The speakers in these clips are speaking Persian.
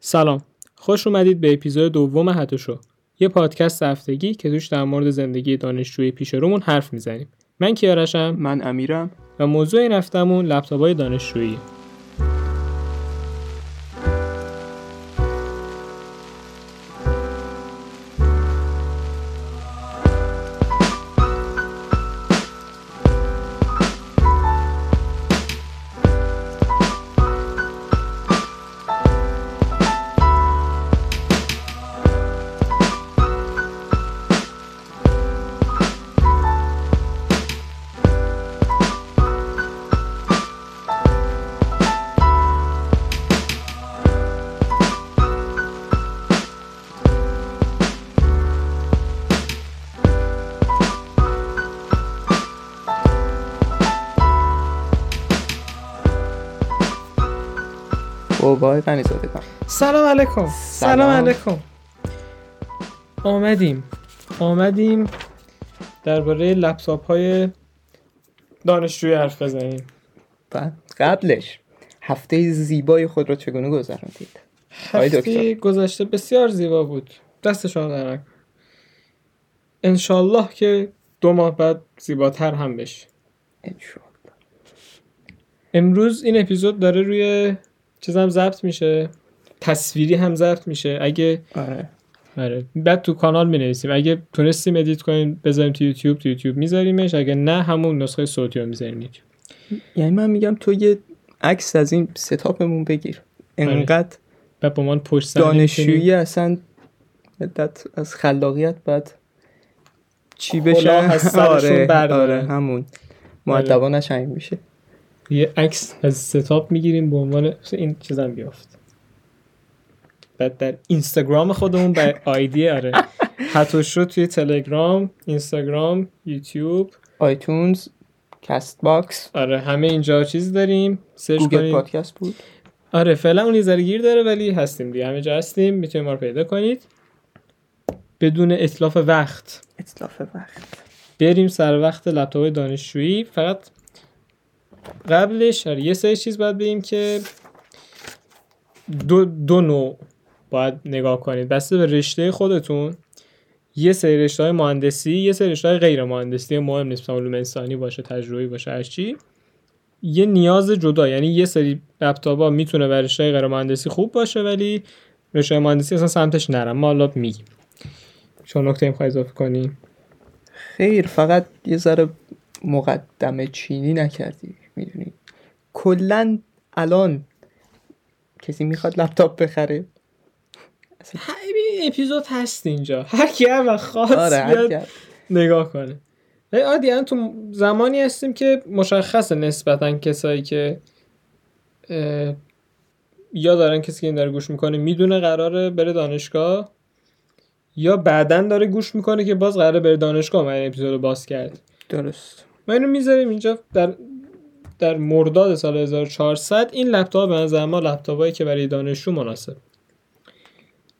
سلام. خوش اومدید به اپیزود دوم هتوشو یه پادکست هفتگی که توش در مورد زندگی دانشجوی پیش رومون حرف می‌زنیم. من کیارشم. من امیرم. و موضوع این هفتمون لپتاپ های دانشجویی. بابای غنی سلام علیکم. سلام علیکم. آمدیم. آمدیم درباره لپتاپ های دانشجوی حرف بزنیم. قبلش هفته زیبای خود را چگونه گذراندید؟ آقای هفته. گذشته بسیار زیبا بود. دست شما در. انشالله که دو ماه بعد زیباتر هم بشه. انشالله. امروز این اپیزود داره روی چیز هم ضبط میشه. تصویری هم ضبط میشه. اگه آره. آره. بعد تو کانال می نویسیم اگه تونستیم ادیت کنیم بذاریم تو یوتیوب تو یوتیوب میذاریمش. اگه نه همون نسخه صوتی رو می‌ذاریم یوتیوب یعنی من میگم تو یه عکس از این ستاپمون بگیر. انقدر بعد با من پشت دانشجویی اصلا مدت از خلاقیت بعد چی بشه؟ آره. آره همون. معدبانش همین میشه. یه عکس از ستاپ می‌گیریم به عنوان این چیزم بیافت. بعد در اینستاگرام خودمون به آیدی آره. حتی شد توی تلگرام اینستاگرام یوتیوب. آیتونز کست باکس آره همه اینجا چیز داریم. سرچ گوگل کنید پادکست بود. آره فعلا اون یه گیر داره ولی هستیم دیگه. همه جا هستیم. می‌تونید ما رو پیدا کنید. بدون اطلاف وقت. اطلاف وقت. بریم سر وقت لپتاپ دانشجویی. فقط قبلش آره یه سری چیز باید بگیم که دو, دو نوع باید نگاه کنید. بسته به رشته خودتون یه سری رشته های مهندسی یه سری رشته های غیر مهندسی. مهم نیست علوم انسانی باشه تجربی باشه هر چی. یه نیاز جدا یعنی یه سری لپتاپ ها می‌تونه برای رشته غیر مهندسی خوب باشه ولی رشته مهندسی اصلا سمتش نرم. ما حالا میگیم. چون نکته می‌خوای اضافه کنی؟ خیر فقط یه ذره مقدمه چینی نکردی. می‌دونی. کلا الان کسی می‌خواد لپتاپ بخره. ببین اپیزود هست اینجا. هر کی وقت خواست آره نگاه کنه. ولی عادی الان تو زمانی هستیم که مشخصه نسبتا کسایی که یا دارن کسی که این داره گوش می‌کنه می‌دونه قراره بره دانشگاه یا بعدا داره گوش می‌کنه که باز قراره بره دانشگاه. من این اپیزود رو باز کرد. درست. ما اینو می‌ذاریم اینجا در در مرداد سال 1400 این لپتاپ به نظر ما لپتاپایی که برای دانشجو مناسب.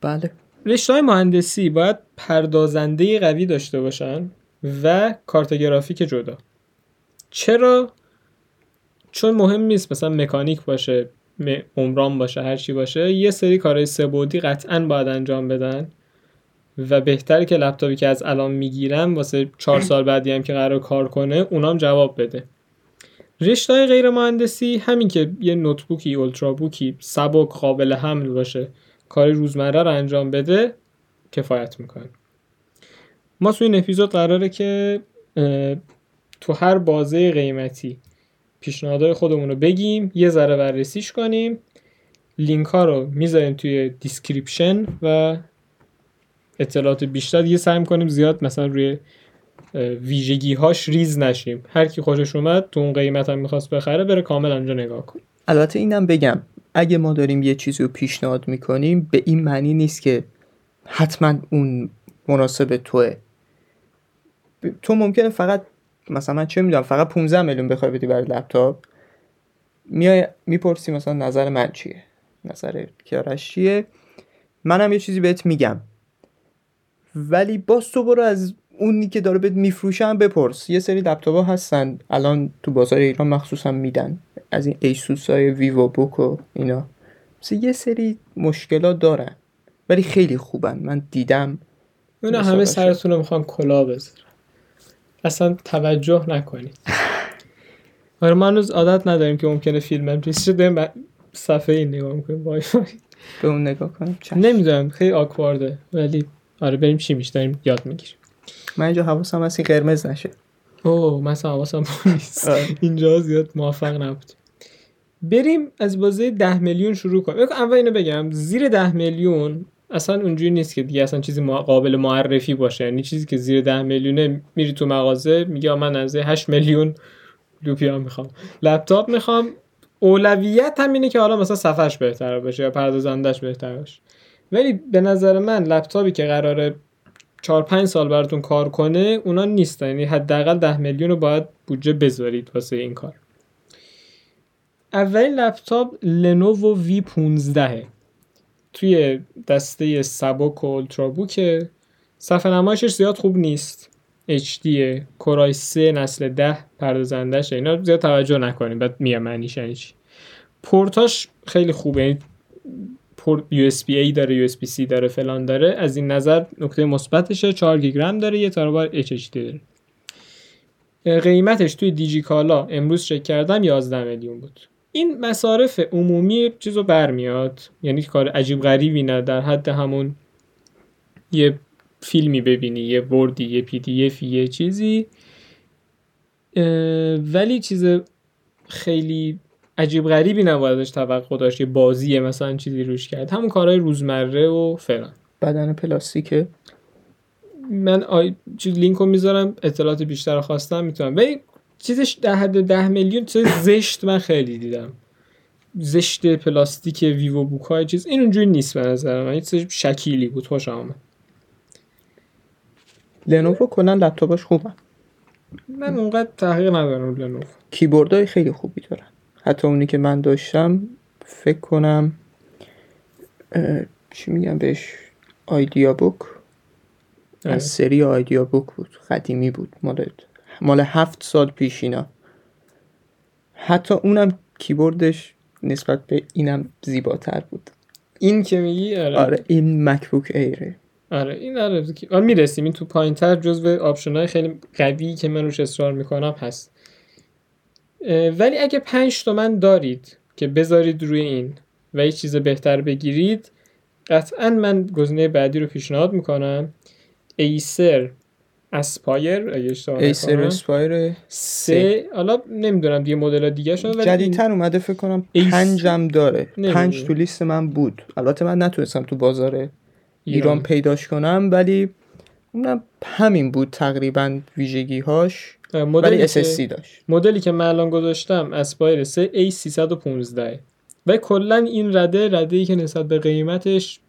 بله. رشته های مهندسی باید پردازنده قوی داشته باشن و کارت گرافیک جدا. چرا؟ چون مهم نیست مثلا مکانیک باشه عمران باشه هر چی باشه یه سری کارهای سبودی قطعا باید انجام بدن و بهتره که لپتاپی که از الان می‌گیرم واسه چهار سال بعدی هم که قرار کار کنه اونام جواب بده. رشته غیر مهندسی همین که یه نوتبوکی اولترا بوکی سبک قابل حمل باشه کار روزمره رو انجام بده کفایت می‌کنه. ما تو این اپیزود قراره که تو هر بازه قیمتی پیشنهادهای خودمون رو بگیم یه ذره بررسیش کنیم. لینک ها رو می‌ذاریم توی description و اطلاعات بیشتر یه سعی کنیم زیاد مثلا روی ویژگی هاش ریز نشیم. هر کی خوشش اومد تو اون قیمت هم می‌خواست بخره بره کامل انجا نگاه کن. البته اینم بگم اگه ما داریم یه چیزی رو پیشنهاد می‌کنیم به این معنی نیست که حتما اون مناسب توه. تو ممکنه فقط مثلا من چه می‌دونم فقط 15 میلیون بخوای بدی برای لپتاپ میای می‌پرسی مثلا نظر من چیه؟ نظر کیارش چیه؟ منم یه چیزی بهت میگم. ولی باز تو برو از اونی که داره بهت میفروشه هم بپرس. یه سری لپتاپ ها هستن. الان تو بازار ایران مخصوصا میدن. از این ایسوس های ویوو بوک و اینا. مثلا یه سری مشکلات دارن. ولی خیلی خوبن. من دیدم. اونا مثلا همه. سرتون رو می‌خوان کلا بذارن اصلا توجه نکنید. آره ما هنوز عادت نداریم که ممکنه فیلم ریس شده ب- صفحه این نگاه می‌کنیم؟ وای به اون نگاه کنم چشم. نمی‌دونم خیلی آکوارده ولی آره بریم چی میش داریم یاد می‌گیریم. من اینجا حواسم هست این قرمز نشه. اوه مثلا حواسم نیست. اینجا زیاد موفق نبود. بریم از بازه ده میلیون شروع کنیم. اول اینو بگم زیر ده میلیون اصلا اونجوری نیست که دیگه اصلا چیزی قابل معرفی باشه. یعنی چیزی که زیر ده میلیونه میری تو مغازه میگه من از 8 میلیون لوپیا می‌خوام. لپتاپ می‌خوام. اولویت هم اینه که حالا مثلا صفحش بهتر باشه یا پردازندش بهتر باشه. ولی به نظر من لپتاپی که قراره 4 5 سال براتون کار کنه اونا نیستن. یعنی حداقل 10 میلیون رو باید بودجه بذارید واسه این کار. اولین لپتاپ لنوو وی 15 توی دسته سبک و اولترا بوکه صفحه نمایشش زیاد خوب نیست. HD کورای 3 نسل 10 پردازندش اینا زیاد توجه نکنید. بعد میگم معنیش یعنی چی. پورتاش خیلی خوبه. پورت USB A داره USB C داره فلان داره. از این نظر نکته مثبتشه. 4 گیگ رم داره یه ترابایت HDD داره. قیمتش توی دیجی کالا امروز چک کردم 11 میلیون بود. این مصارف عمومی چیزو برمیاد. یعنی کار عجیب غریبی نه در حد همون یه فیلمی ببینی یه وردی یه پی دی افی یه چیزی. ولی چیز خیلی عجیب غریبی نباید ازش توقع داشت یه بازیه مثلا چیزی روش کرد. همون کارهای روزمره و فلان. بدن پلاستیکه. من آی... چیز لینک رو می‌ذارم اطلاعات بیشتر رو خواستم می‌تونم. ولی چیزش در حد ده میلیون چیز زشت من خیلی دیدم. زشت پلاستیک ویوو بوک های چیز این اونجوری نیست به نظر من چیز شکیلی بود خوش آمد. لنوو کلا لپتاپاش خوبن من اونقدر تحقیق ندارم لنوو کیبوردهای خیلی خوبی دارن. حتی اونی که من داشتم فکر کنم چی میگم بهش؟ IdeaBook آره. از سری IdeaBook بود قدیمی بود. مال مال هفت سال پیش اینا. حتی اونم کیبوردش نسبت به اینم زیباتر بود. این که میگی؟ آره. آره این MacBook Air ه. آره این آره. آره می‌رسیم. این تو پایین تر جزو option های خیلی قوی که من روش اصرار می‌کنم هست. ولی اگه پنج تومن دارید که بذارید روی این و یه چیز بهتر بگیرید قطعا من گزینه بعدی رو پیشنهاد می‌کنم. Acer Aspire اگه اشتباه Acer Aspire سه حالا نمی‌دونم دیگه مدل دیگه شد ولی این- جدیدتر اومده فکر کنم ایس- پنجم داره. نمی‌دونم. پنج تو لیست من بود. البته من نتونستم تو بازار ایران پیداش کنم ولی اونم همین بود تقریبا ویژگی هاش ولی که- SSC داشت. مدلی که من الان گذاشتم Aspire 3 A315 و کلا این رده رده ای که نسبت به قیمتش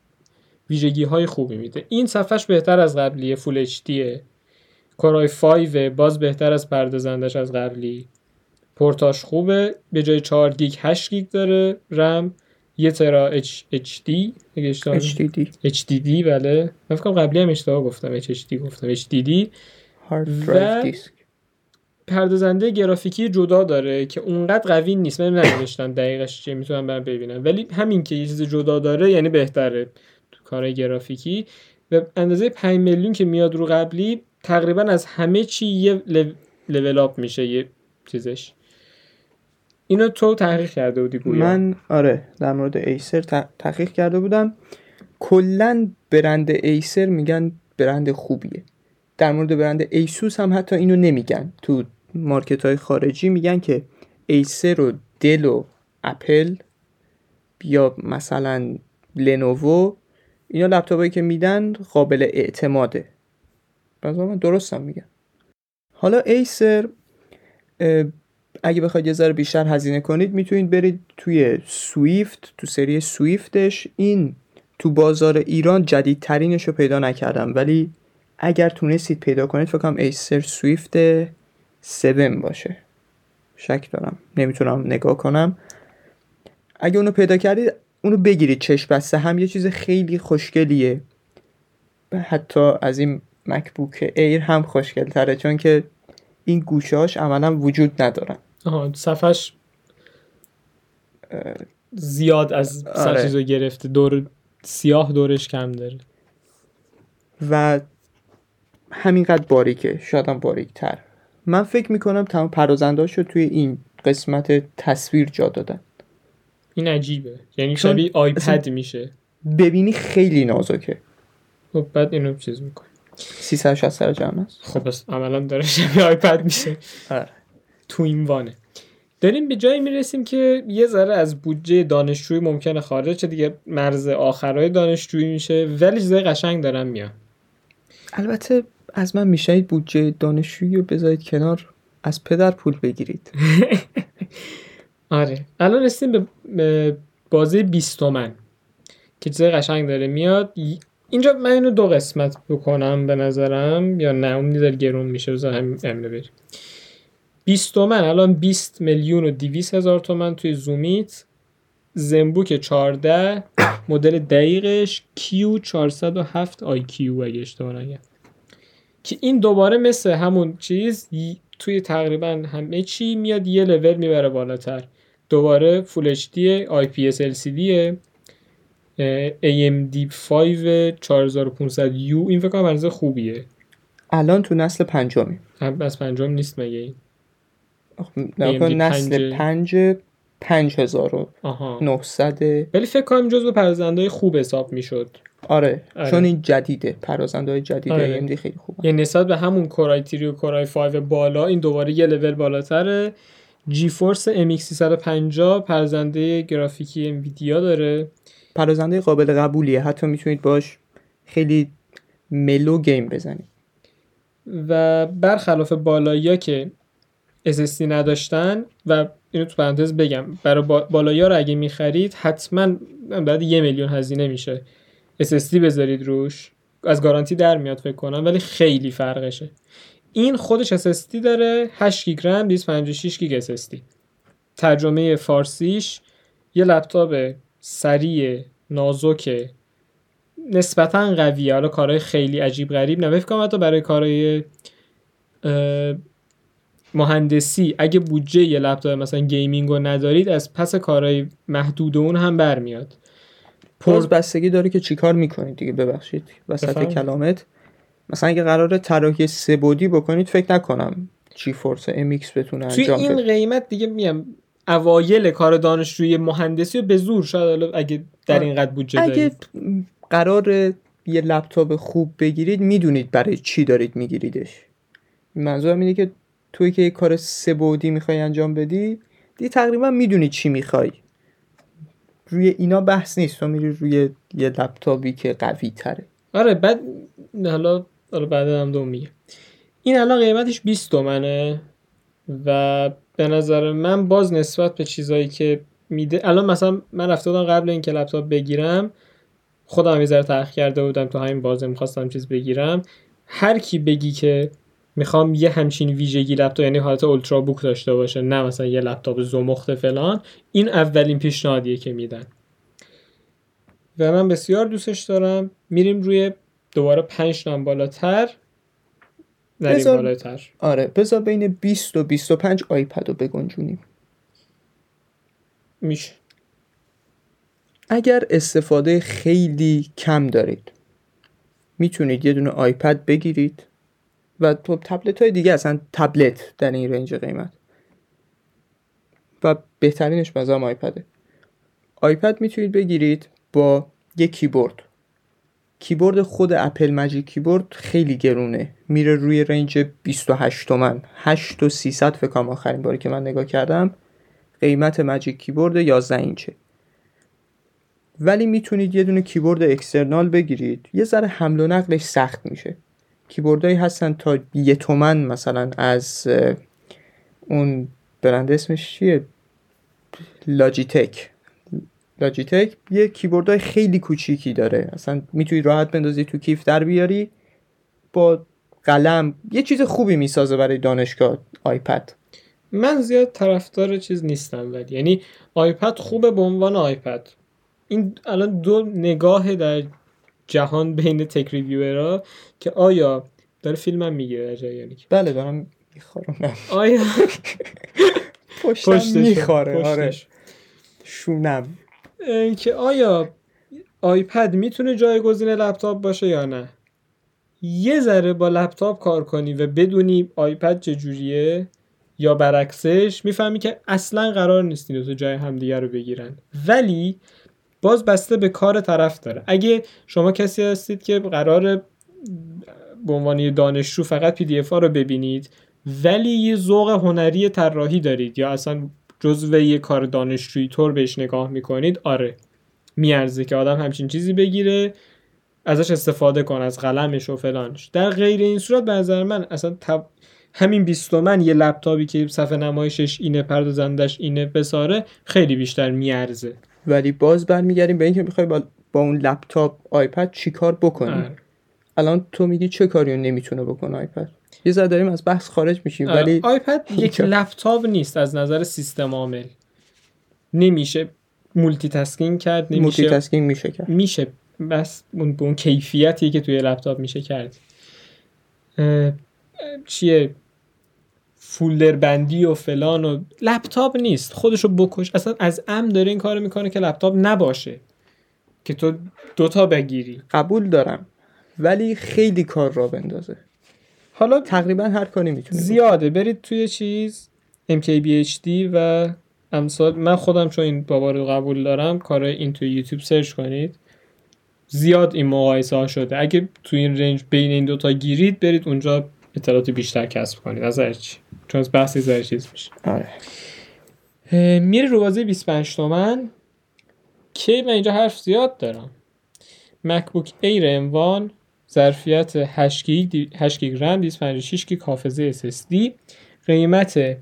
ویژگی های خوبی میده. این صفحش بهتر از قبلیه Full HD ه Core i 5 باز بهتر از پردازندش از قبلی. پورتاش خوبه. به جای 4 گیگ 8 گیگ داره رم. یه ترا HD اگه اشتباه نکنم. HDD HDD بله. من فکر کنم قبلی هم اشتباه گفتم. HDD گفتم. HDD هارد و- drive disk پردازنده گرافیکی جدا داره که اونقدر قوی نیست. من ننوشتم دقیقش چیه می‌تونم برم ببینم. ولی همین که یه چیز جدا داره یعنی بهتره تو کارهای گرافیکی. و اندازه 5 میلیون که میاد رو قبلی تقریبا از همه چی یه le- level up میشه یه چیزش. اینو تو تحقیق کرده بودی گویا؟ من آره در مورد ایسر تحقیق کرده بودم. کلا برند ایسر میگن برند خوبیه. در مورد برند ایسوس هم حتی اینو نمیگن تو market های خارجی میگن که ایسر و دل و اپل یا مثلا لنوو اینا لپتاپایی که میدن قابل اعتماده. پس من درستم میگم. حالا ایسر اگه بخواید یه ذره بیشتر هزینه کنید می‌تونید برید توی Swift تو سری Swift ش. این تو بازار ایران جدیدترینش رو پیدا نکردم ولی اگر تونستید پیدا کنید فکر کنم ایسر سویفت 7 باشه. شک دارم. نمی‌تونم نگاه کنم. اگه اونو پیدا کردید اونو بگیرید چشم بسته هم یه چیز خیلی خوشگلیه. حتی از این مکبوک ایر هم خوشگل تره چون که این گوشه هاش عملا وجود ندارن. آها صفحش زیاد از سر آره. چیزو گرفته. دور سیاه دورش کم داره. و همینقدر باریکه. شاید هم باریک تر من فکر می‌کنم تمام پردازندهاشو توی این قسمت تصویر جا دادن. این عجیبه. یعنی شبیه آیپد میشه. ببینی خیلی نازکه. خب بعد اینو چیز می‌کنه 360 درجه هم هست خب بس عملا داره شبیه آیپد میشه. آره. تو این وانه. داریم به جایی می‌رسیم که یه ذره از بودجه دانشجویی ممکنه خارج شه. دیگه مرز آخرای دانشجویی میشه. ولی چیزای قشنگ دارن میان. البته از من میشنید بودجه دانشجویی رو بذارید کنار از پدر پول بگیرید. آره. الان رسیدیم به- بازی 20 تومن که چیزای قشنگ داره میاد. اینجا من اینو دو قسمت بکنم به نظرم. یا نه اون میذار گرون میشه. بذار همین امنه بریم. 20 تومن الان 20 میلیون و 200 هزار تومن توی زومیت. زنبوک 14 مدل دقیقش Q407 IQ اگه اشتباه نگم. که این دوباره مثل همون چیز توی تقریبا همه چی میاد یه لول می‌بره بالاتر. دوباره فول اچ دی IPS LCD اه، AMD 5 4500U این فکر کنم برنامه خوبیه. الان تو نسل پنجمی. هم از پنجم نیست مگه این؟ نسل پنج- پنج هزار و. ولی فکر کنم جزو پرزنده خوب حساب می‌شد. آره آره. چون این جدیده پرازنده های جدید آره. AMD خیلی خوبه. یعنی نسبت به همون کورای تری و کورای 5 بالا این دوباره یه لول بالاتره. جی فورس MX 350 پرزنده گرافیکی انویدیا داره. پرازنده قابل قبولیه. حتی می‌تونید باش خیلی mellow game بزنید. و برخلاف بالایی که SSD نداشتن و اینو تو پرانتز بگم برای با- بالایی رو اگه می‌خرید حتما بعد یه میلیون هزینه میشه. SSD بذارید روش. از گارانتی در میاد فکر کنم ولی خیلی فرقشه. این خودش SSD داره 8 گیگ رم 256 گیگ SSD ترجمه فارسیش یه لپتاپ سریع نازک نسبتا قویه. حالا کارهای خیلی عجیب غریب نه. کنم حتی برای کارهای مهندسی اگه بودجه یه لپتاپ مثلا gaming رو ندارید از پس کارهای محدود اون هم برمیاد. باز بستگی داره که چیکار می‌کنید دیگه؟ ببخشید. وسط بفرمایید. کلامت. مثلا اگه قرار طراحی سه بعدی بکنید فکر نکنم GeForce MX بتونه توی انجام این بده. قیمت دیگه میم اوایل کار دانشجوی مهندسی رو به زور شاید اگه در. اینقدر بودجه اگه قرار یه لپتاپ خوب بگیرید می‌دونید برای چی دارید میگیریدش. منظورم اینه که توی که یه کار سه بعدی می‌خوای انجام بدی دی تقریبا می‌دونی چی می‌خوای. روی اینا بحث نیست. تو میری روی یه لپتاپی که قوی تره. آره بعد حالا حالا بعد هم دوم میگه این الان قیمتش 20 تومنه و به نظر من باز نسبت به چیزایی که میده الان مثلا من رفته بودم قبل اینکه لپتاپ بگیرم خودم یه ذره تحقیق کرده بودم تو همین بازه می‌خواستم چیز بگیرم. هر کی بگی که می‌خوام یه همچین ویژگی لپتاپ یعنی حالت اولترا بوک داشته باشه نه مثلا یه لپتاپ زمخت فلان. این اولین پیشنهادیه که میدن. و من بسیار دوستش دارم. میریم روی دوباره پنج نام بالاتر. نریم بالاتر. آره بذار بین 20 و 25 آیپد رو بگنجونیم. میشه. اگر استفاده خیلی کم دارید می‌تونید یه دونه آیپد بگیرید. و تو تبلت های دیگه اصلا تبلت در این رنج قیمت. و بهترینش بازم آیپده آیپد. می‌تونید بگیرید با یه کیبورد. کیبورد خود اپل Magic Keyboard خیلی گرونه. میره روی range 28 تومن. 8 و 300 فکر کنم آخرین باری که من نگاه کردم قیمت Magic Keyboard 11 اینچه. ولی می‌تونید یه دونه کیبورد external بگیرید. یه ذره حمل و نقلش سخت میشه. کیبوردهایی هستن تا یه تومن مثلا از اون برند اسمش چیه؟ Logitech Logitech یه کیبوردهای خیلی کوچیکی داره. اصلا می‌تونی راحت بندازی تو کیف در بیاری با قلم یه چیز خوبی می‌سازه برای دانشگاه آیپد. من زیاد طرفدار چیز نیستم ولی یعنی آیپد خوبه به عنوان آیپد. این الان دو نگاه در جهان بین tech reviewer ها که آیا داره فیلمم می‌گیره جریانی که؟ بله دارم می‌خورم. آیا؟ پشتم پشتش میخواره آره. شونم. که آیا آیپد می‌تونه جایگزین لپتاپ باشه یا نه؟ یه ذره با لپتاپ کار کنی و بدونی آیپد چجوریه یا برعکسش می‌فهمی که اصلا قرار نیست این دو جای همدیگه رو بگیرن. ولی باز بسته به کار طرف داره. اگه شما کسی هستید که قرار به عنوان دانشجو فقط PDF رو ببینید ولی یه ذوق هنری طراحی دارید یا اصلا جزو یه کار دانشجویی طور بهش نگاه می‌کنید آره میارزه که آدم همچین چیزی بگیره ازش استفاده کنه از قلمش و فلانش. در غیر این صورت به نظر من اصلا تب... همین 20 تومن یه لپتاپی که صفحه نمایشش اینه پردازندش اینه بساره خیلی بیشتر میارزه. ولی باز برمیگردیم به اینکه می‌خوای با, با اون لپتاپ آیپد چیکار بکنی؟ آره. الان تو میگی چه کاری رو نمی‌تونه بکنه آیپد؟ یه ذره داریم از بحث خارج میشیم آره. ولی آیپد یک لپتاپ نیست از نظر سیستم عامل. نمیشه multitasking کرد multi نمیشه tasking میشه کرد. میشه بس اون به اون کیفیتی که توی لپتاپ میشه کرد. چیه؟ folder بندی و فلان و لپتاپ نیست. خودشو بکشه. اصلا عمدا داره این کارو می‌کنه که لپتاپ نباشه. که تو دوتا بگیری. قبول دارم. ولی خیلی کار را بندازه. حالا تقریبا هر کاری می‌تونه زیاده. برید توی چیز MKBHD و امثال. من خودم چون این بابا رو قبول دارم کار این توی یوتیوب سرچ کنید. زیاد این مقایسه ها شده. اگه توی این رنج بین این دوتا گیرید برید اونجا اطلاعات بیشتر کسب کنید. از هر چی. چون از بحثی زر چیز میشه. آره. میره رو بازه 25 تومن. که من اینجا حرف زیاد دارم. MacBook Air M1 ظرفیت 8 گیگ دی- 8 گیگ رم 256 گیگ حافظه SSD قیمت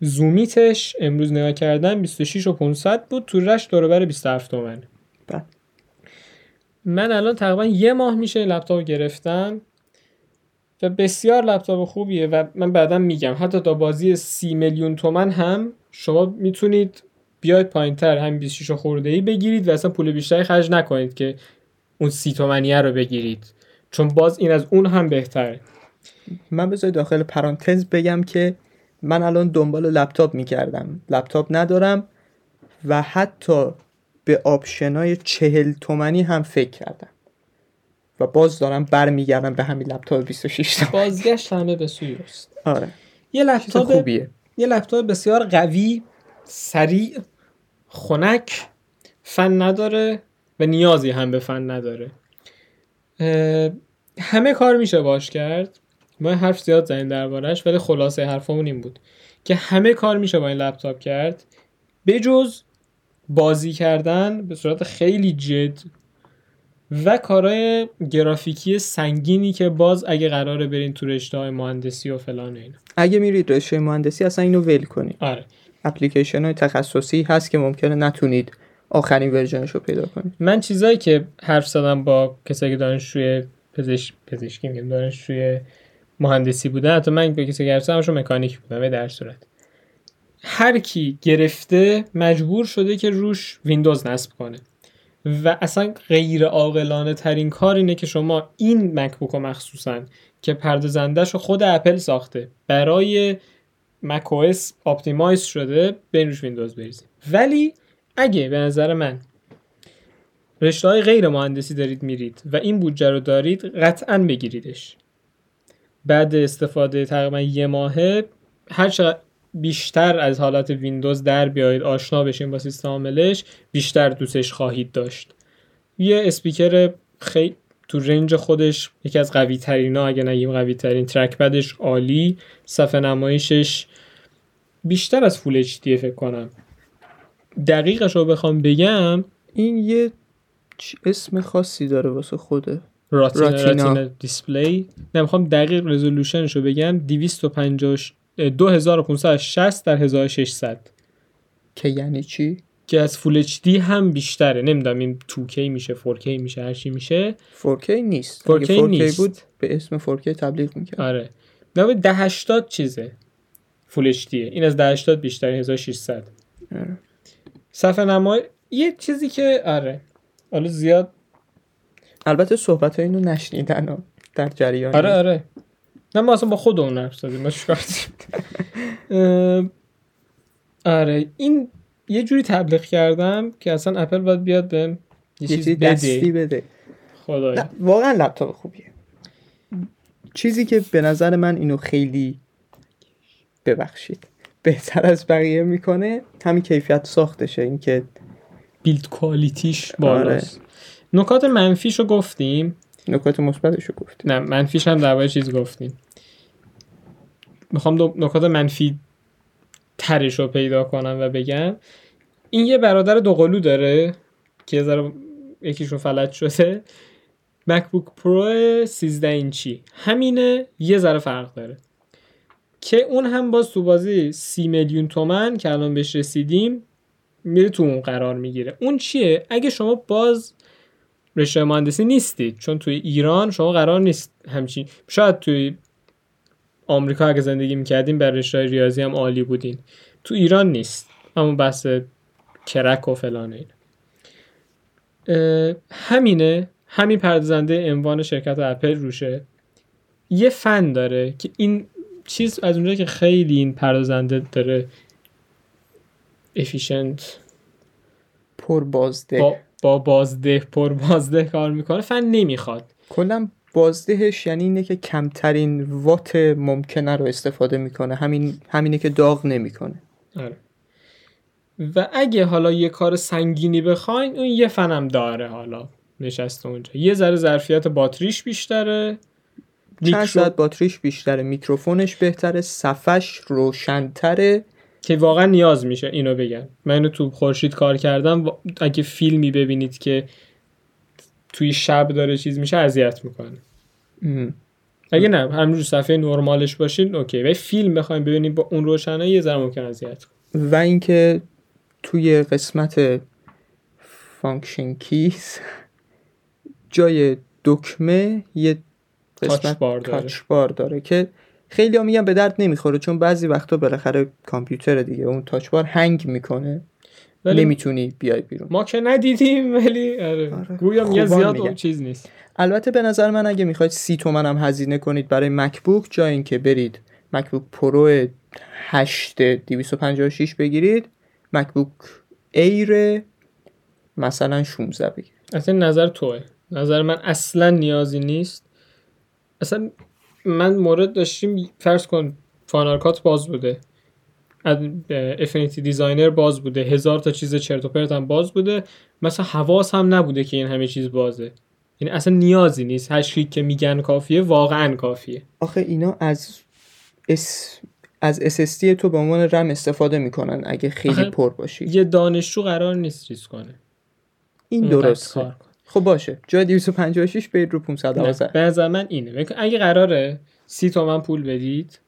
زومیتش امروز نگاه کردم 26 و 500 بود. تو رش دور بر 27 تومن. بله. من الان تقریبا یه ماه میشه لپتاپ گرفتم. و بسیار لپتاپ خوبیه و من بعدا میگم. حتی تا بازه سی میلیون تومن هم شما می‌تونید بیاید پایین تر هم 26 خورده ای بگیرید و اصلا پول بیشتری خرج نکنید که اون سی تومنیه رو بگیرید. چون باز این از اون هم بهتره. من بذار داخل پرانتز بگم که من الان دنبال لپتاپ می‌کردم. لپتاپ ندارم و حتی به option ای چهل تومنی هم فکر کردم. و باز دارم برمیگردم به همین لپتاپ 26 تومن بازگشت همه به سوی اوست آره. یه لپتاپ خوبیه. یه لپتاپ بسیار قوی سریع خنک فن نداره و نیازی هم به فن نداره. همه کار میشه باش کرد. ما حرف زیاد زنیم دربارش ولی خلاصه حرفمون این بود که همه کار میشه با این لپتاپ کرد. بجز بازی کردن به صورت خیلی جد و کارهای گرافیکی سنگینی که باز اگه قراره برین تو رشته های مهندسی و فلان اینا. اگه میرید رشته مهندسی اصلا اینو ول کنید. آره. اپلیکیشن های تخصصی هست که ممکنه نتونید آخرین ورژنش رو پیدا کنید. من چیزایی که حرف زدم با کسایی که دانشجوی پزشک پزشکی میگم دانشجوی مهندسی بودن حتی من به کسی زدم همشون مکانیک بودم ولی در صورت. هر کی گرفته مجبور شده که روش ویندوز نصب کنه. و اصلا غیر عاقلانه ترین کار اینه که شما این مکبوک مخصوصا که پردازندش خود اپل ساخته برای macOS optimize شده به روش ویندوز بریزید ولی اگه به نظر من رشته های غیر مهندسی دارید میرید و این بودجه رو دارید قطعا بگیریدش. بعد استفاده تقریبا یه ماهه هر چقدر بیشتر از حالت ویندوز در بیایید آشنا بشین با سیستم عاملش بیشتر دوستش خواهید داشت. یه اسپیکر خیلی تو رنج خودش یکی از قوی ترین ها اگه نگیم قوی ترین trackpad ش عالی صفحه نمایشش بیشتر از full HD فکر کنم. دقیقش رو بخوام بگم این یه اسم خاصی داره واسه خوده. Retina, Retina. Retina display. نه می‌خوام دقیق resolution ش رو بگم 250 2560 در 1600 که یعنی چی؟ که از فول اچ دی هم بیشتره. نمی‌دونم این 2K میشه 4K میشه هر چی میشه. 4K نیست. 4K اگه 4K نیست. بود به اسم 4K تبلیغ می‌کرد. آره. نه 1080 چیزه فول اچ این از 1080 بیشتره 1600 آره. صفحه نمای یه چیزی که آره. حالا زیاد البته صحبت اینو نشنیدن در جریان. آره آره. نه ما اصلا با خودمون حرف زدیم. ما چیکار آره این یه جوری تبلیغ کردم که اصلا اپل باید بیاد به یه چیز دستی بده. خدایا واقعا لپتاپ خوبیه. چیزی که به نظر من اینو خیلی ببخشید بهتر از بقیه می‌کنه همین کیفیت ساختشه اینکه بیلد کوالیتیش بالاست. نکات منفیشو گفتیم. نکات مثبتش رو گفتیم نه منفیش هم در چیز گفتیم می‌خوام دو نکات منفی ترش رو پیدا کنم و بگم. این یه برادر دوقلو داره که یه ذره یکیشون فلج شده. MacBook Pro 13 اینچی. همینه یه ذره فرق داره. که اون هم باز تو بازی سی میلیون تومن که الان بهش رسیدیم میره تو اون قرار می‌گیره. اون چیه؟ اگه شما باز رشته مهندسی نیستید چون توی ایران شما قرار نیست همچین شاید توی آمریکا اگه زندگی می‌کردیم بر رشته ریاضی هم عالی بودین. تو ایران نیست. همون بحث کرک و فلان اینا. اه، همینه. همین پردازنده عنوان شرکت اپل روشه. یه فن داره که این چیز از اونجایی که خیلی این پردازنده داره افیشنت پر بازده با, با بازده پر بازده کار می‌کنه فن نمی‌خواد. کلا بازدهش یعنی اینه که کمترین وات ممکنه رو استفاده می‌کنه. همین همینه که داغ نمی‌کنه. آره. و اگه حالا یه کار سنگینی بخواین اون یه فنم داره حالا نشسته اونجا. یه ذره ظرفیت باتریش بیشتره. چند میکرو- ساعت باتریش بیشتره. میکروفونش بهتره. صفش روشنتره. که واقعا نیاز میشه اینو بگم من اینو تو خورشید کار کردم اگه فیلمی ببینید که توی شب داره چیز میشه اذیت می‌کنه ام. اگه نه همینجور صفحه نرمالش باشین اوکی ولی فیلم بخوایم ببینید با اون روشنایی یه ذره ممکن اذیت کنه و اینکه توی قسمت function keys جای دکمه یه touch قسمت بار داره. touch bar داره که خیلی ها میگن به درد نمی‌خوره چون بعضی وقتا بالاخره کامپیوتر دیگه اون touch bar هنگ می‌کنه ولی نمی‌تونی بیای بیرون ما که ندیدیم ولی آره. آره. گویا میگه خوبان زیاد میگن. اون چیز نیست البته به نظر من اگه می‌خواید سی تومن هم هزینه کنید برای MacBook جای اینکه برید MacBook Pro 8 256 بگیرید MacBook Air مثلا 16 بگیرید اصلا نظر تو نظر من اصلا نیازی نیست اصلا من مورد داشتیم فرض کن Final Cut باز بوده. Affinity Designer باز بوده. هزار تا چیز چرت و پرت هم باز بوده. مثلا حواس هم نبوده که این همه چیز بازه. یعنی اصلا نیازی نیست. هشت گیگ که میگن کافیه واقعا کافیه. آخه اینا از S از SSD تو به عنوان رم استفاده می‌کنن اگه خیلی پر باشی. یه دانشجو قرار نیست چیز کنه. این درسته. کار کنه. خب باشه. جای 256 برید رو 512 نه، به نظر من اینه. اگه قراره سی تومن پول بدید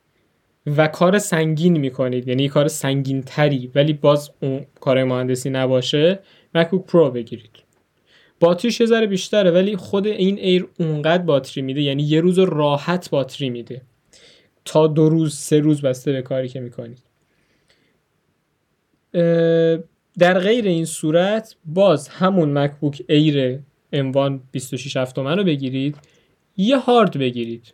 و کار سنگین می‌کنید یعنی کار سنگین تری ولی باز اون کار مهندسی نباشه MacBook Pro بگیرید. باتریش یه ذره بیشتره ولی خود این Air اونقدر باتری میده یعنی یه روز راحت باتری میده. تا دو روز سه روز بسته به کاری که می‌کنید. در غیر این صورت باز همون MacBook Air اموان 26 هفت تومن رو بگیرید. یه هارد بگیرید.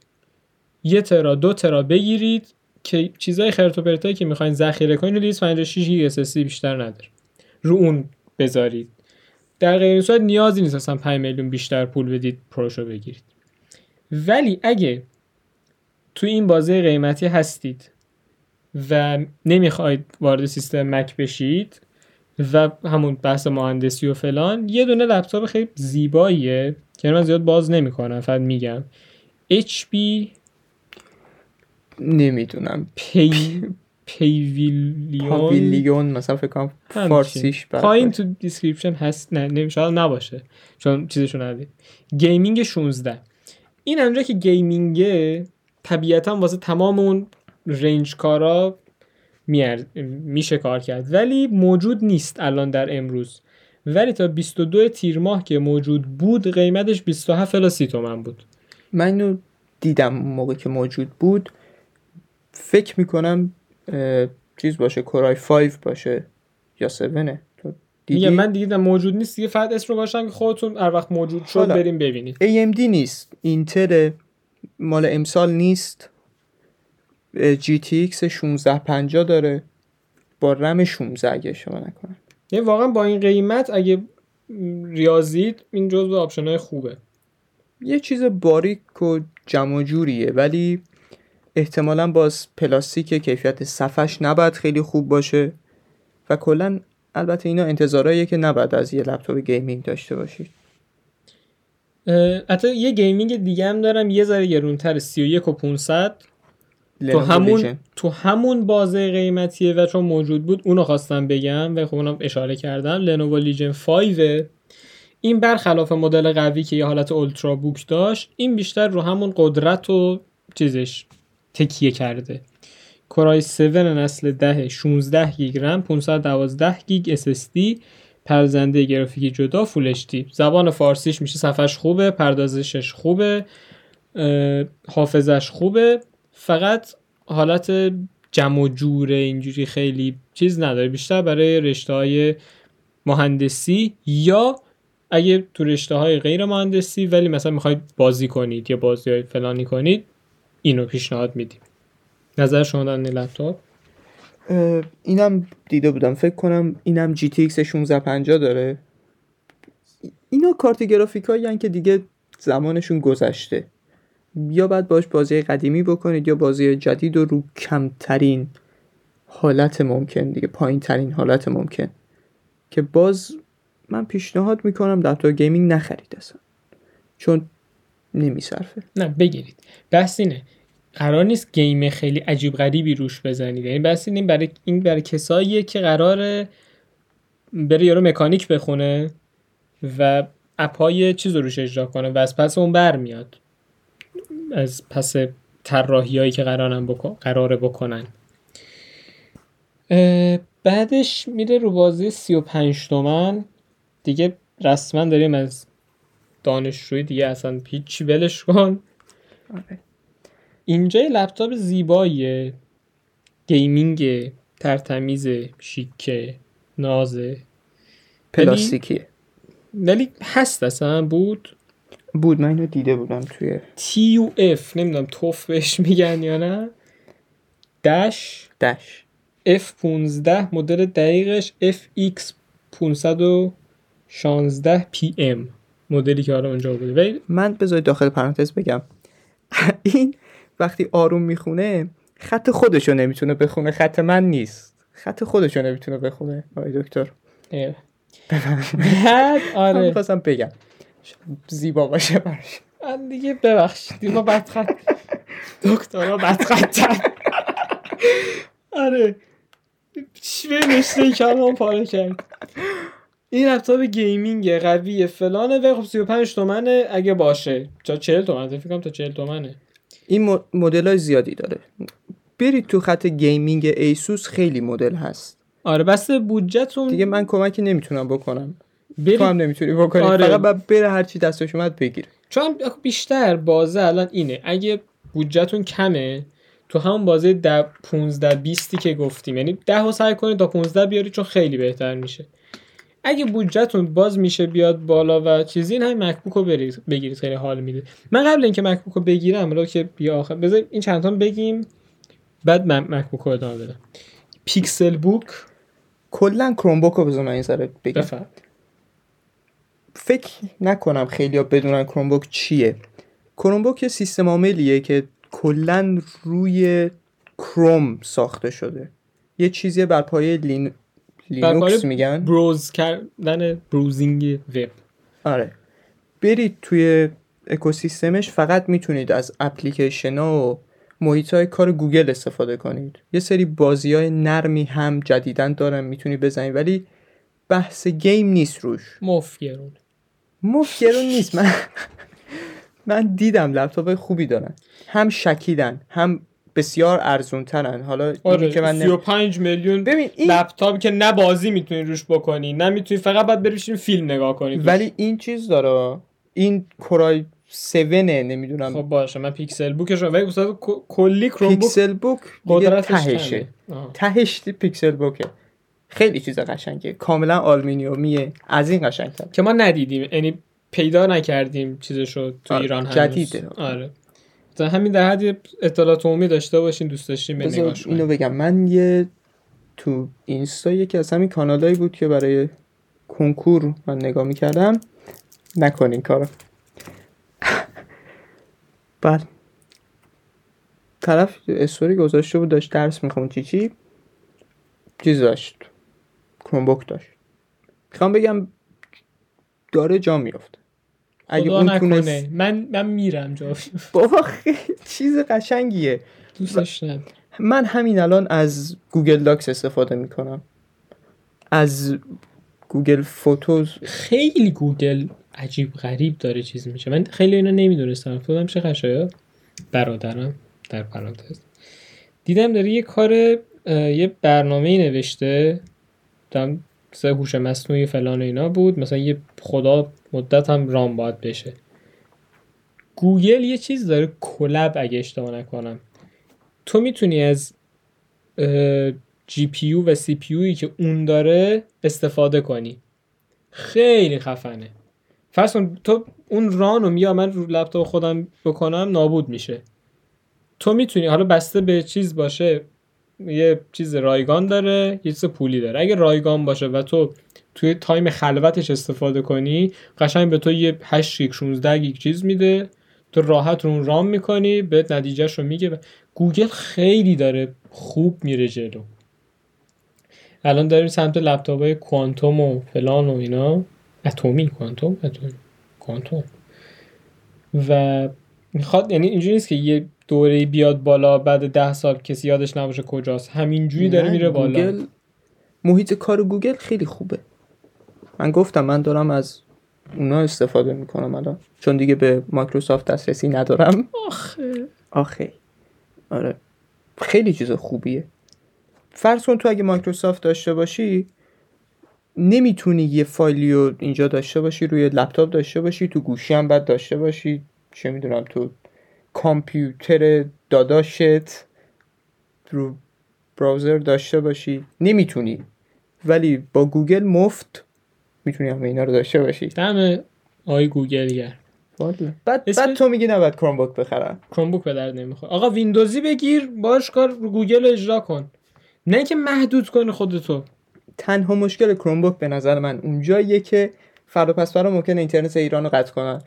یه ترا دو ترا بگیرید که چیزای خرت و که می‌خواین ذخیره کنید رو 256 گیگ SSD بیشتر نداره. رو اون بذارید. در غیر این صورت نیازی نیست اصلا 5 میلیون بیشتر پول بدید پروشو بگیرید. ولی اگه تو این بازه قیمتی هستید و نمی‌خواید وارد سیستم مک بشید و همون بحث مهندسی و فلان یه دونه لپتاپ خیلی زیباییه که من زیاد باز نمی‌کنم فقط میگم. HP نمی‌دونم. پی پیویلیون؟ پاویلیون مثلا فکر کنم. فارسیش پایین. تو دیسکریپشن هست نه نمی- شاید نباشه چون چیزشو ندید گیمینگ 16 این اونجا که گیمینگه طبیعتا واسه تمام اون رنج کارا میشه کار کرد. ولی موجود نیست الان در امروز. ولی تا 22 تیر ماه که موجود بود قیمتش 27 الی 30 تومن بود. من اینو دیدم موقع که موجود بود. فکر می‌کنم چیز باشه کورای 5 باشه یا 7 تو دیدی؟ من دیدم موجود نیست. دیگه فقط اسم رو گذاشتم که خودتون هر وقت موجود شد. بریم ببینید. AMD نیست. اینتل مال امسال نیست. GTX 1650 داره. با رم 16 اگه اشتباه نکنم. یعنی واقعا با این قیمت اگه راضید این جزو آپشن های خوبه. یه چیز باریک و جمع جوریه ولی احتمالا باز پلاستیک کیفیت صفحش نباید خیلی خوب باشه. و کلا البته اینا انتظاراییه که نباید از یه لپتاپ گیمینگ داشته باشید حتی یه گیمینگ دیگه هم دارم یه ذره گرونتر 31 و 500 تو همون تو همون بازه قیمتیه و چون موجود بود اونو خواستم بگم و خب اونم اشاره کردم. Lenovo Legion 5 این برخلاف مدل قوی که یه حالت ultrabook داشت این بیشتر رو همون قدرت و چیزش تکیه کرده. Core i7 نسل 10 16 گیگ رم 512 گیگ SSD پرزنده گرافیکی جدا فول HD زبان فارسیش میشه صفحش خوبه پردازشش خوبه حافظش خوبه. فقط حالت جمع و جوره اینجوری خیلی چیز نداره. بیشتر برای رشته های مهندسی یا اگه تو رشته های غیر مهندسی ولی مثلا می‌خواید بازی کنید یا بازی های فلانی کنید اینو پیشنهاد میدیم. نظر شما در لپتاپ؟ اینم دیده بودم. فکر کنم اینم GTX 1650 داره. اینا کارت گرافیک هایی که دیگه زمانشون گذشته. یا باید باش بازی قدیمی بکنید یا بازی جدید و رو کمترین حالت ممکن دیگه پایین ترین حالت ممکن. که باز من پیشنهاد می‌کنم لپتاپ گیمینگ نخرید اصلا. چون نمیصرفه. نه بگیرید. بحث اینه. قرار نیست گیم خیلی عجیب غریبی روش بزنید. یعنی بحث این برای این برای کساییه که قراره بره یارو مکانیک بخونه و اپای چیز رو روش اجرا کنه و از پس اون برمیاد از پس طراحی هایی که قرارن بکن قراره بکنن. بعدش میره رو بازی 35 تومن. دیگه رسما داریم از دانشجوی دیگه اصلا هیچی ولش کن. آره. اینجا یه لپتاپ زیباییه. گیمینگ ترتمیز شیکه نازه پلاستیکیه. ولی هست اصلا بود. بود من اینو دیده بودم توی TUF نمی‌دونم TUF بهش میگن یا نه. dash dash F15 مدل دقیقش FX 516 PM مدلی که حالا اونجا بوده. من بذارید داخل پرانتز بگم. این وقتی آروم می‌خونه خط خودشو نمی‌تونه بخونه. خط من نیست. خط خودشو نمی‌تونه بخونه. آقای دکتر. بعد آره. می‌خواستم بگم. زیبا باشه براش. من دیگه ببخشید ما بدخط دکترها بدخطن. آره. چی به رشته کلام پاره کرد این لپتاپ گیمینگ قویه فلانه. و خب 35 تومنه اگه باشه. تا 40 تومن فکر کنم تا 40 تومنه. این مدل های زیادی داره. برید تو خط گیمینگ ASUS خیلی مدل هست. آره بس بودجهتون دیگه من کمکی نمی‌تونم بکنم. برید تو هم نمی‌تونی بکنی. آره. فقط باید بره هر چی دستش اومد بگیره. چون بیشتر بازه الان اینه. اگه بودجهتون کمه تو همون بازه ده 15 20 که گفتیم. یعنی 10 رو سعی کنید تا 15 بیارید چون خیلی بهتر میشه. اگه بودجهتون باز میشه بیاد بالا و چیزی این همین مکبوک رو بگیرید. خیلی حال میده. من قبل اینکه مکبوک رو بگیرم رو که بیا آخر بذار این چند تا بگیم. بعد من مکبوک رو ادامه بدم. پیکسل بوک. کلا کرومبوک رو بذار من این ذره بگم. فکر نکنم خیلی ها بدونن Chromebook چیه. Chromebook یه سیستم عاملیه که کلا روی کروم ساخته شده. یه چیزی بر پایه لین... لینوکس میگن. browse کردن browsing وب آره. برید توی اکوسیستمش فقط می‌تونید از اپلیکیشن ها و محیط های کار گوگل استفاده کنید. یه سری بازی های نرمی هم جدیدن دارن می‌تونی بزنید ولی بحث گیم نیست روش. مفگرون مفگرون نیست. من من دیدم لپتاپ خوبی دارن. هم شکیدن هم بسیار ارزون ترن حالا آره که من نم... 35 میلیون ببین این لپتاپ که نه بازی می‌تونی روش بکنی نه می‌تونی فقط باید بری بشینی فیلم نگاه کنی توش. ولی این چیز داره. این کورای 7 نمی‌دونم. خب باشه من پیکسل بوکش ولی ک- کلی کروم بوک پیکسل بوک قدرتش تهشه. تهش Pixelbook ه. خیلی چیز قشنگه. کاملا آلومینیومیه از این قشنگتر که ما ندیدیم. یعنی پیدا نکردیم چیزشو تو آره، ایران هنوز. جدیده. آره. تا همین در حد اطلاعات عمومی داشته باشین دوست داشتین به نگاهش اینو. بگم. من یه تو اینستا یکی از همین کانالایی بود که برای کنکور من نگاه می‌کردم. نکنین کارو. بعد طرف استوری گذاشته بود داشت درس میخون چی چی؟ چیز داشت. Chromebook داشت. می‌خوام بگم داره جا میافته اگه اون نکنه. من من میرم جا. بابا چیز قشنگیه. دوستش من همین الان از Google Docs استفاده می‌کنم. از Google Photos. خیلی گوگل عجیب غریب داره چیز میشه. من خیلی اینا نمی‌دونستم. خودم چه خشایا برادرم در پرانتز. دیدم داره یه کار یه برنامه نوشته. دم سه هوش مصنوعی فلان اینا بود مثلا یه خدا مدت هم رام باید بشه. گوگل یه چیز داره کلب اگه اشتباه نکنم. تو می‌تونی از جی پی و سی پی که اون داره استفاده کنی. خیلی خفنه. فرض تو اون run و یا من رو لپتاپ خودم بکنم نابود میشه. تو می‌تونی حالا بسته به چیز باشه. یه چیز رایگان داره یه چیز پولی داره. اگه رایگان باشه و تو توی تایم خلوتش استفاده کنی قشنگ به تو یه 8 گیگ 16 گیگ چیز میده. تو راحت رو run می‌کنی به نتیجهش رو میگه گوگل خیلی داره خوب میره جلو. الان داریم سمت لپتاپ های کوانتوم و فلان و اینا. اتمی کوانتوم اتمی کوانتوم. و می‌خواد یعنی اینجوری نیست که یه دوره بیاد بالا بعد ده سال کسی یادش نباشه کجاست. همینجوری داره میره بالا. گوگل محیط کار گوگل خیلی خوبه. من گفتم من دارم از اونا استفاده می‌کنم الان. چون دیگه به مایکروسافت دسترسی ندارم. آخه. آخه. آره. خیلی چیز خوبیه. فرض کن تو اگه مایکروسافت داشته باشی نمی‌تونی یه فایلی رو اینجا داشته باشی روی لپتاپ داشته باشی تو گوشی هم بعد داشته باشی چه می‌دونم تو کامپیوتر داداشت رو browser داشته باشی. نمی‌تونی. ولی با گوگل مفت می‌تونی همه اینا رو داشته باشی. دم آقای گوگل گرم بعد بعد تو میگی نباید Chromebook بخرم. Chromebook به درد نمی‌خوره. آقا ویندوزی بگیر باش کار رو گوگل اجرا کن. نه که محدود کنه خودتو. تنها مشکل Chromebook به نظر من اونجاییه که فردا پس فردا ممکن اینترنت ایران رو قطع کنن.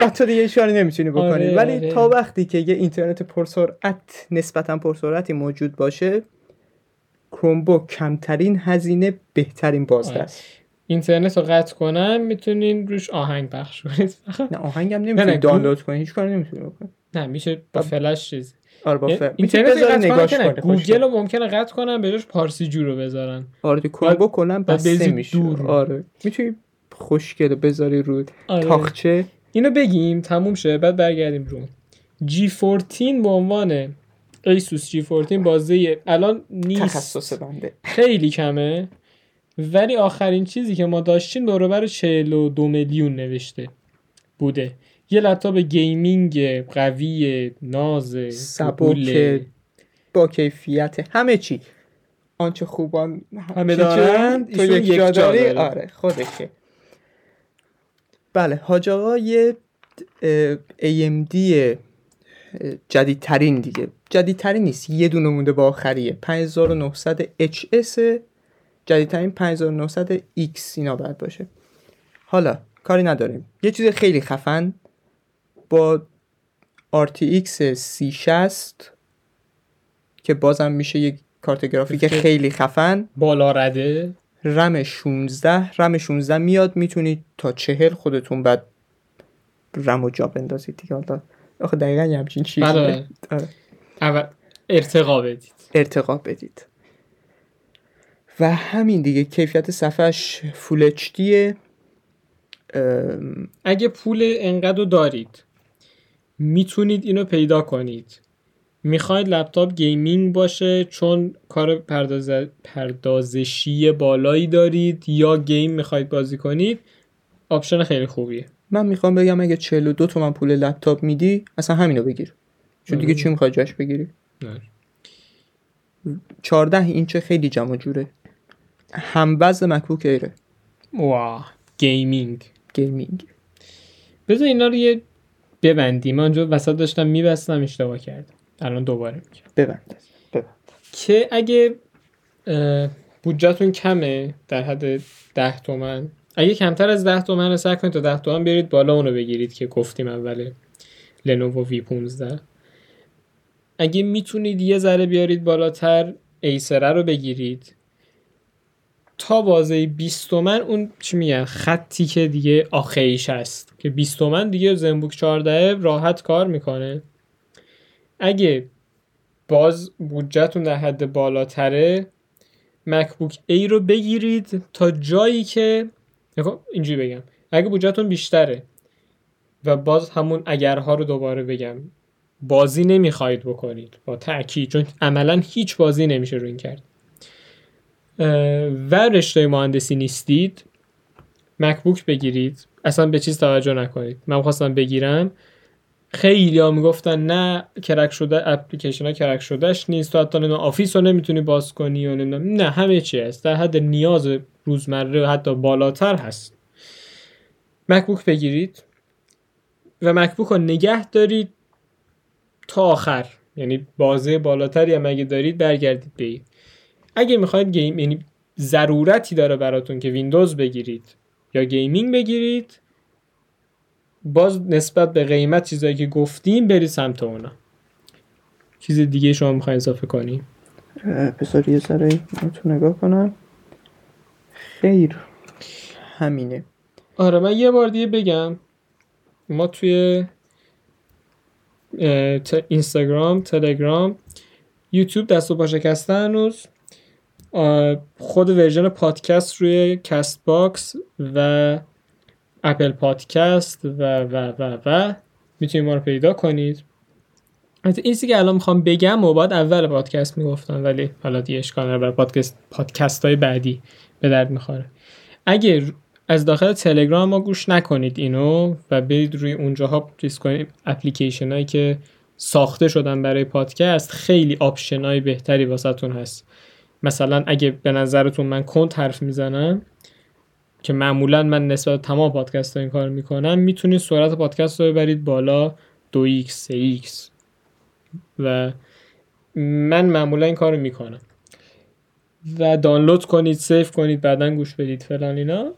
قطع دیگه اشاره نمی‌تونی بکنی. آره، ولی آره. تا وقتی که یه اینترنت پرسرعت نسبتا پرسرعتی موجود باشه Chromebook کمترین هزینه بهترین بازده‌ست آره. اینترنت رو قطع کنم می‌تونین روش آهنگ پخش کنید. نه آهنگم نمی‌تونی دانلود کنی هیچ کاری نمی‌تونی بکنی. نه میشه با فلش چیز آره با فلش اینترنت نگاش کنه گوگل رو ممکنه قطع کنم بهش پارسی جو رو بذارن. آره Chromebook کلا بسته میشه. آره. می‌تونی خوشگل بذاری رو آره. طاقچه. اینو بگیم تموم شه بعد برگردیم رو. G14 به عنوان ایسوس G14 بازه الان نیست. تخصص بنده. خیلی کمه. ولی آخرین چیزی که ما داشتیم دور 42 میلیون نوشته بوده. یه لپتاپ gaming قوی ناز سبک با کیفیت همه چی. آنچه خوبان همه دارن تو یک جا داری؟ آره خودشه. بله حاج آقا یه AMD جدیدترین دیگه. جدیدترین نیست یه دونه مونده با آخریه. 5900 HS جدیدترین 5900 X اینا باید باشه. حالا کاری نداریم. یه چیز خیلی خفن با RTX 3060 که بازم میشه یک کارت گرافیک خیلی خفن. بالا رده. رم 16 رم 16 میاد می‌تونید تا چهل خودتون بعد رم و جا بندازید دیگه. حالا آخه دقیقا یه همچین چیزی. بله. آره. اول ارتقا بدید. ارتقا بدید. و همین دیگه کیفیت صفحش full HD اگه پول انقدر دارید می‌تونید اینو پیدا کنید. می‌خواید لپتاپ gaming باشه چون کار پرداز... پردازشی بالایی دارید یا game می‌خواید بازی کنید آپشن خیلی خوبیه. من می‌خوام بگم اگه 42 تومن پول لپتاپ میدی اصلا همینو بگیر. چون دیگه چی می‌خوای جاش بگیری؟ نه. 14 اینچه خیلی جمع جوره. هم وزن MacBook Air ه واه gaming. gaming. بذار اینا رو یه ببندیم. من اونجا وسط داشتم میبستم اشتباه کردم. الان دوباره میگم. ببند. که اگه بودجهتون کمه در حد 10 تومن اگه کمتر از 10 تومن سعی کنید تا 10 تومن برید بالا اونو بگیرید که گفتیم اوله لنوو وی 15 اگه می‌تونید یه ذره بیارید بالاتر ایسره رو بگیرید. تا بازه 20 تومن اون چی میگن خطی که دیگه آخیش هست. که 20 تومن دیگه زنبوک 14 راحت کار می‌کنه. اگه باز بودجهتون در حد بالاتره مکبوک ای رو بگیرید تا جایی که اینجوری بگم. اگه بودجهتون بیشتره و باز همون اگرها رو دوباره بگم بازی نمی‌خواید بکنید با تاکید چون عملا هیچ بازی نمیشه رو این کرد. و رشته مهندسی نیستید MacBook بگیرید. اصلا به چیز توجه نکنید. من خواستم بگیرم. خیلی ها می‌گفتن نه crack شده اپلیکیشن ها crack شدهش نیست تو حتی Office رو نمی‌تونی باز کنی و نمی‌دونم. نه همه چی هست. در حد نیاز روزمره و حتی بالاتر هست. MacBook بگیرید و MacBook رو نگه دارید تا آخر. یعنی بازه بالاتری هم اگه دارید برگردید به. اگه می‌خواید game یعنی ضرورتی داره براتون که ویندوز بگیرید یا gaming بگیرید باز نسبت به قیمت چیزایی که گفتیم برید سمت اونا. چیز دیگه شما می‌خواین اضافه کنی؟ اه، بذار یه ذره تو نگاه کنم. خیر. همینه. آره من یه بار دیگه بگم. ما توی اینستاگرام تلگرام یوتیوب دست و پا شکسته هنوز. خود version پادکست روی Castbox و Apple Podcast و و و و می‌تونید ما رو پیدا کنید. البته این که الان می‌خوام بگم و باید اول پادکست می‌گفتم ولی حالا دیگه اشکال نداره برای پادکست پادکست های بعدی به درد می‌خوره. اگه از داخل تلگرام ما گوش نکنید اینو و برید روی اونجاها چیز کنید اپلیکیشن هایی که ساخته شدن برای پادکست خیلی option های بهتری واسهتون هست. مثلا اگه به نظرتون من کند حرف می‌زنم که معمولا من نسبت تمام پادکست ها این کار می‌کنم می‌تونید سرعت پادکست رو ببرید بالا 2x 3x و من معمولا این کار رو می‌کنم. و دانلود کنید سیف کنید بعدا گوش بدید فلان اینا.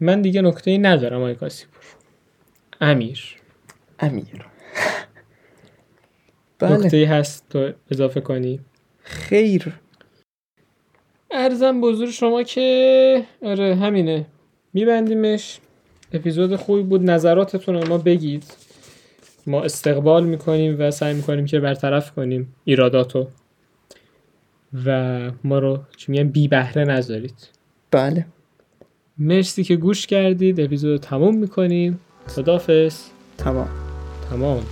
من دیگه نکته ای ندارم آقای کاسیپور. امیر. امیر. بله. نکته هست تو اضافه کنی؟ خیر. ارزم بزرگ شما که آره همینه. میبندیمش. اپیزود خوبی بود. نظراتتون رو ما بگید. ما استقبال می‌کنیم و سعی می‌کنیم که برطرف کنیم ایراداتو. و ما رو چی میگن بی بهره نذارید. بله. مرسی که گوش کردید. اپیزود تموم می‌کنیم. خدافز تمام. تمام.